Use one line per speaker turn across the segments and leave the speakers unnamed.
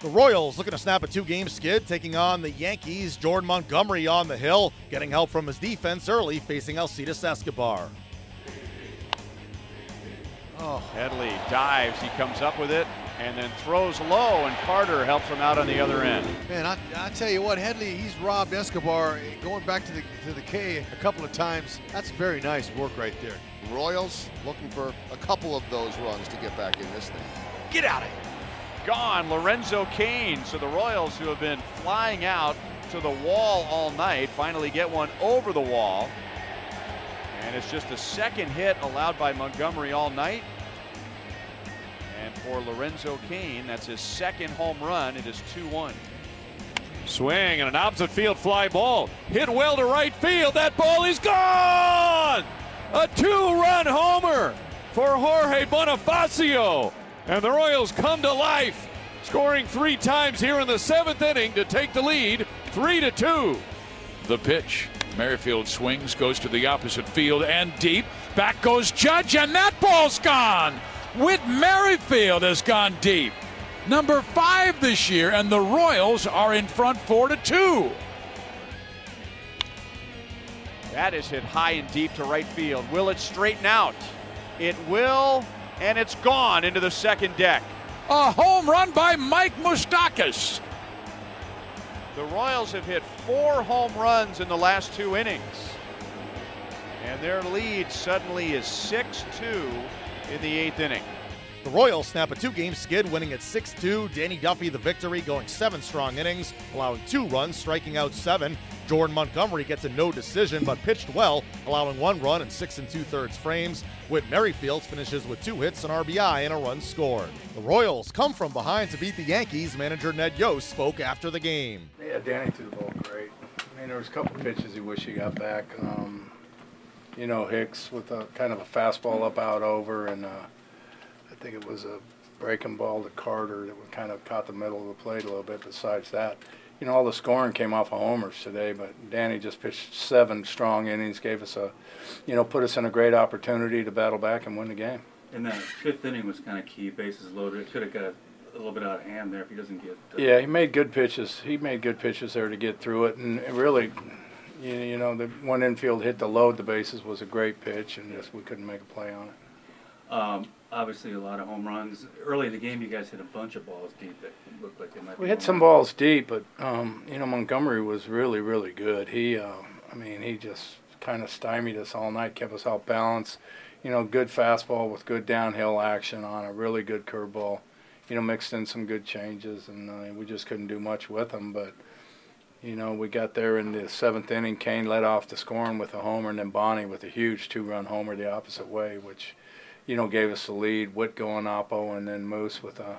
The Royals looking to snap a two game skid, taking on the Yankees. Jordan Montgomery on the hill, getting help from his defense early, facing Alcides Escobar.
Oh. Headley dives, he comes up with it, and then throws low, and Carter helps him out on the other end.
Man, I, I tell you what, Headley, he's robbed Escobar eh, going back to the to the K a couple of times. That's very nice work right there.
Royals looking for a couple of those runs to get back in this thing.
Get out of here gone, Lorenzo Cain. So the Royals, who have been flying out to the wall all night, finally get one over the wall. And it's just the second hit allowed by Montgomery all night. And for Lorenzo Cain, that's his second home run. It is 2 1.
Swing and an opposite field fly ball. Hit well to right field. That ball is gone! A two run homer for Jorge Bonifacio. And the Royals come to life, scoring three times here in the seventh inning to take the lead, three to two.
The pitch. Merrifield swings, goes to the opposite field and deep. Back goes Judge, and that ball's gone. Whit Merrifield has gone deep. Number five this year, and the Royals are in front four to two.
That is hit high and deep to right field. Will it straighten out? It will and it's gone into the second deck.
A home run by Mike Moustakas.
The Royals have hit four home runs in the last two innings. And their lead suddenly is 6 2 in the eighth inning.
The Royals snap a two game skid, winning at 6 2. Danny Duffy the victory, going seven strong innings, allowing two runs, striking out seven. Jordan Montgomery gets a no decision, but pitched well, allowing one run in six and two thirds frames. Whit Merrifield finishes with two hits, an RBI, and a run scored. The Royals come from behind to beat the Yankees. Manager Ned Yost spoke after the game.
Yeah, Danny threw the ball great. I mean, there was a couple pitches he wished he got back. Um, you know, Hicks with a kind of a fastball up out over, and uh, think it was a breaking ball to Carter that kind of caught the middle of the plate a little bit. Besides that, you know, all the scoring came off of homers today, but Danny just pitched seven strong innings, gave us a, you know, put us in a great opportunity to battle back and win the game.
And that fifth inning was kind of key, bases loaded. It could have got a little bit out of hand there if he doesn't get.
Uh, yeah, he made good pitches. He made good pitches there to get through it, and really, you, you know, the one infield hit to load the bases was a great pitch, and just we couldn't make a play on it.
Um, obviously a lot of home runs. Early in the game, you guys hit a bunch of balls deep that looked like they might.
We hit some balls deep, but um, you know Montgomery was really, really good. He, uh, I mean, he just kind of stymied us all night, kept us out balance. You know, good fastball with good downhill action on a really good curveball. You know, mixed in some good changes, and uh, we just couldn't do much with them. But you know, we got there in the seventh inning. Cain led off the scoring with a homer, and then Bonnie with a huge two-run homer the opposite way, which you know, gave us the lead. Whit going oppo, and then Moose with a,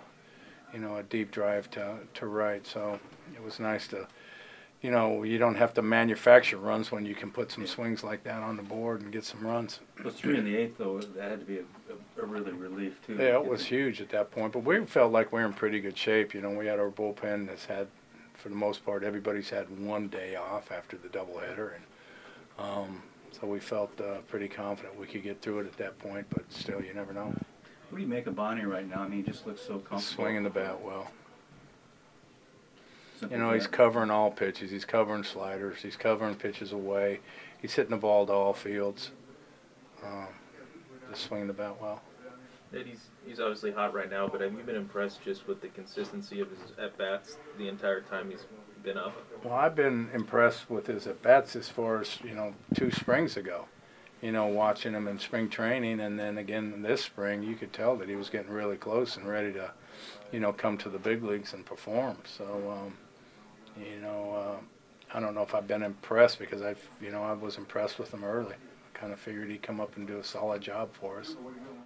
you know, a deep drive to to right. So it was nice to, you know, you don't have to manufacture runs when you can put some swings like that on the board and get some runs.
The three in the eighth, though, that had to be a, a, a really relief too.
Yeah, it was huge at that point. But we felt like we were in pretty good shape. You know, we had our bullpen that's had, for the most part, everybody's had one day off after the doubleheader, and. Um, so we felt uh, pretty confident we could get through it at that point, but still, you never know.
What do you make of Bonnie right now? I mean, he just looks so comfortable.
Swinging the bat well. You know, he's covering all pitches. He's covering sliders. He's covering pitches away. He's hitting the ball to all fields. Um, just swinging the bat well.
He's he's obviously hot right now, but have you been impressed just with the consistency of his at bats the entire time he's been up?
Well, I've been impressed with his at bats as far as you know two springs ago. You know, watching him in spring training, and then again this spring, you could tell that he was getting really close and ready to, you know, come to the big leagues and perform. So, um, you know, uh, I don't know if I've been impressed because I've, you know, I was impressed with him early. I kind of figured he'd come up and do a solid job for us.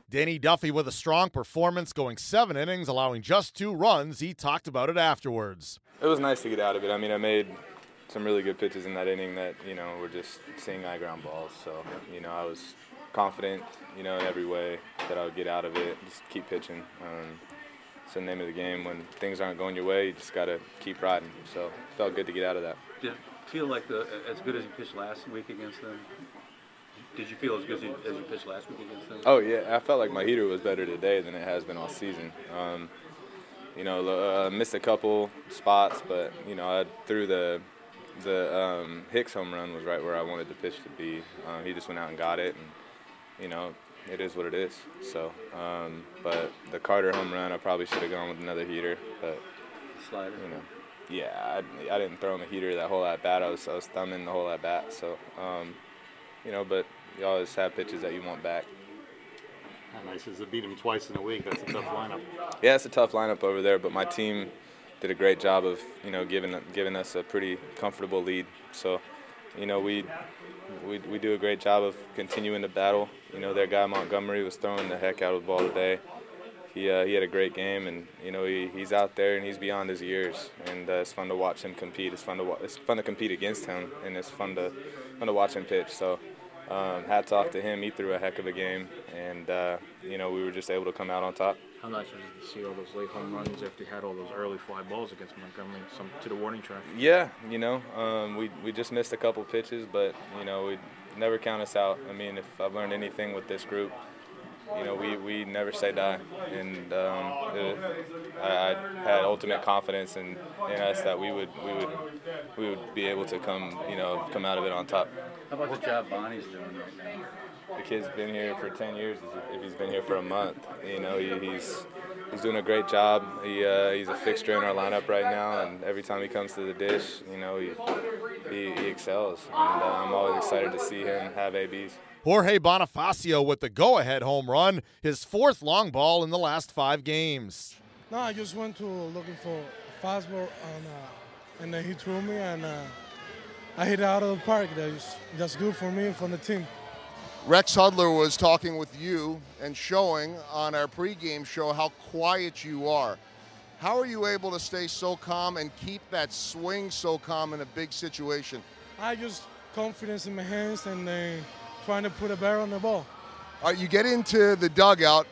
Danny Duffy with a strong performance, going seven innings, allowing just two runs. He talked about it afterwards.
It was nice to get out of it. I mean, I made some really good pitches in that inning that you know were just seeing eye ground balls. So you know, I was confident, you know, in every way that I would get out of it. Just keep pitching. Um, it's the name of the game. When things aren't going your way, you just got to keep riding. So it felt good to get out of that.
Did it feel like the, as good as you pitched last week against them? Did you feel as good as you, as you pitched last week against them?
Oh yeah, I felt like my heater was better today than it has been all season. Um, you know, uh, missed a couple spots, but you know, I threw the the um, Hicks home run was right where I wanted the pitch to be. Uh, he just went out and got it, and you know, it is what it is. So, um, but the Carter home run, I probably should have gone with another heater, but
Slider.
you know, yeah, I, I didn't throw him a heater that whole at bat. I was I was thumbing the whole at bat. So, um, you know, but you always have pitches that you want back.
How nice is to beat him twice in a week? That's a tough lineup.
Yeah, it's a tough lineup over there, but my team did a great job of you know giving giving us a pretty comfortable lead. So, you know, we we we do a great job of continuing the battle. You know, their guy Montgomery was throwing the heck out of the ball today. He uh, he had a great game, and you know he, he's out there and he's beyond his years, and uh, it's fun to watch him compete. It's fun to wa- it's fun to compete against him, and it's fun to fun to watch him pitch. So. Um, hats off to him. He threw a heck of a game, and uh, you know we were just able to come out on top.
How nice was it to see all those late home runs after you had all those early fly balls against Montgomery, some to the warning track?
Yeah, you know, um, we we just missed a couple pitches, but you know we never count us out. I mean, if I've learned anything with this group, you know, we, we never say die, and um, it, I, I had ultimate confidence in, in us that we would we would we would be able to come you know come out of it on top.
How about the job Bonnie's doing right now?
The kid's been here for 10 years. If he's been here for a month, you know, he, he's he's doing a great job. He, uh, he's a fixture in our lineup right now, and every time he comes to the dish, you know, he he, he excels. And uh, I'm always excited to see him have ABs.
Jorge Bonifacio with the go ahead home run, his fourth long ball in the last five games.
No, I just went to looking for fastball, and, uh, and then he threw me, and uh, I hit it out of the park. That's, that's good for me and for the team.
Rex Hudler was talking with you and showing on our pregame show how quiet you are. How are you able to stay so calm and keep that swing so calm in a big situation?
I just confidence in my hands and then trying to put a barrel on the ball.
All right, you get into the dugout.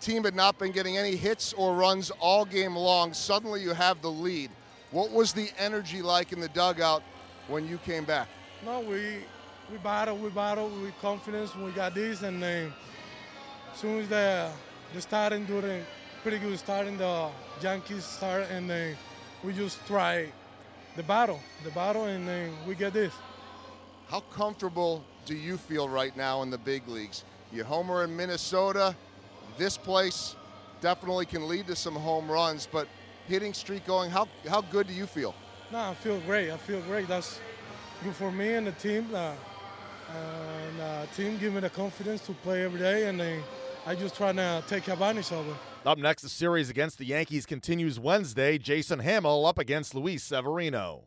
Team had not been getting any hits or runs all game long. Suddenly you have the lead. What was the energy like in the dugout when you came back?
No, we we battle, we battle with confidence. We got this, and then as soon as the the starting doing pretty good starting, the Yankees start, and then we just try the battle, the battle, and then we get this.
How comfortable do you feel right now in the big leagues? You homer in Minnesota. This place definitely can lead to some home runs, but hitting streak going, how, how good do you feel?
No, I feel great. I feel great. That's good for me and the team. Uh, and uh, team give me the confidence to play every day, and then I just try to take advantage of it.
Up next, the series against the Yankees continues Wednesday. Jason Hammel up against Luis Severino.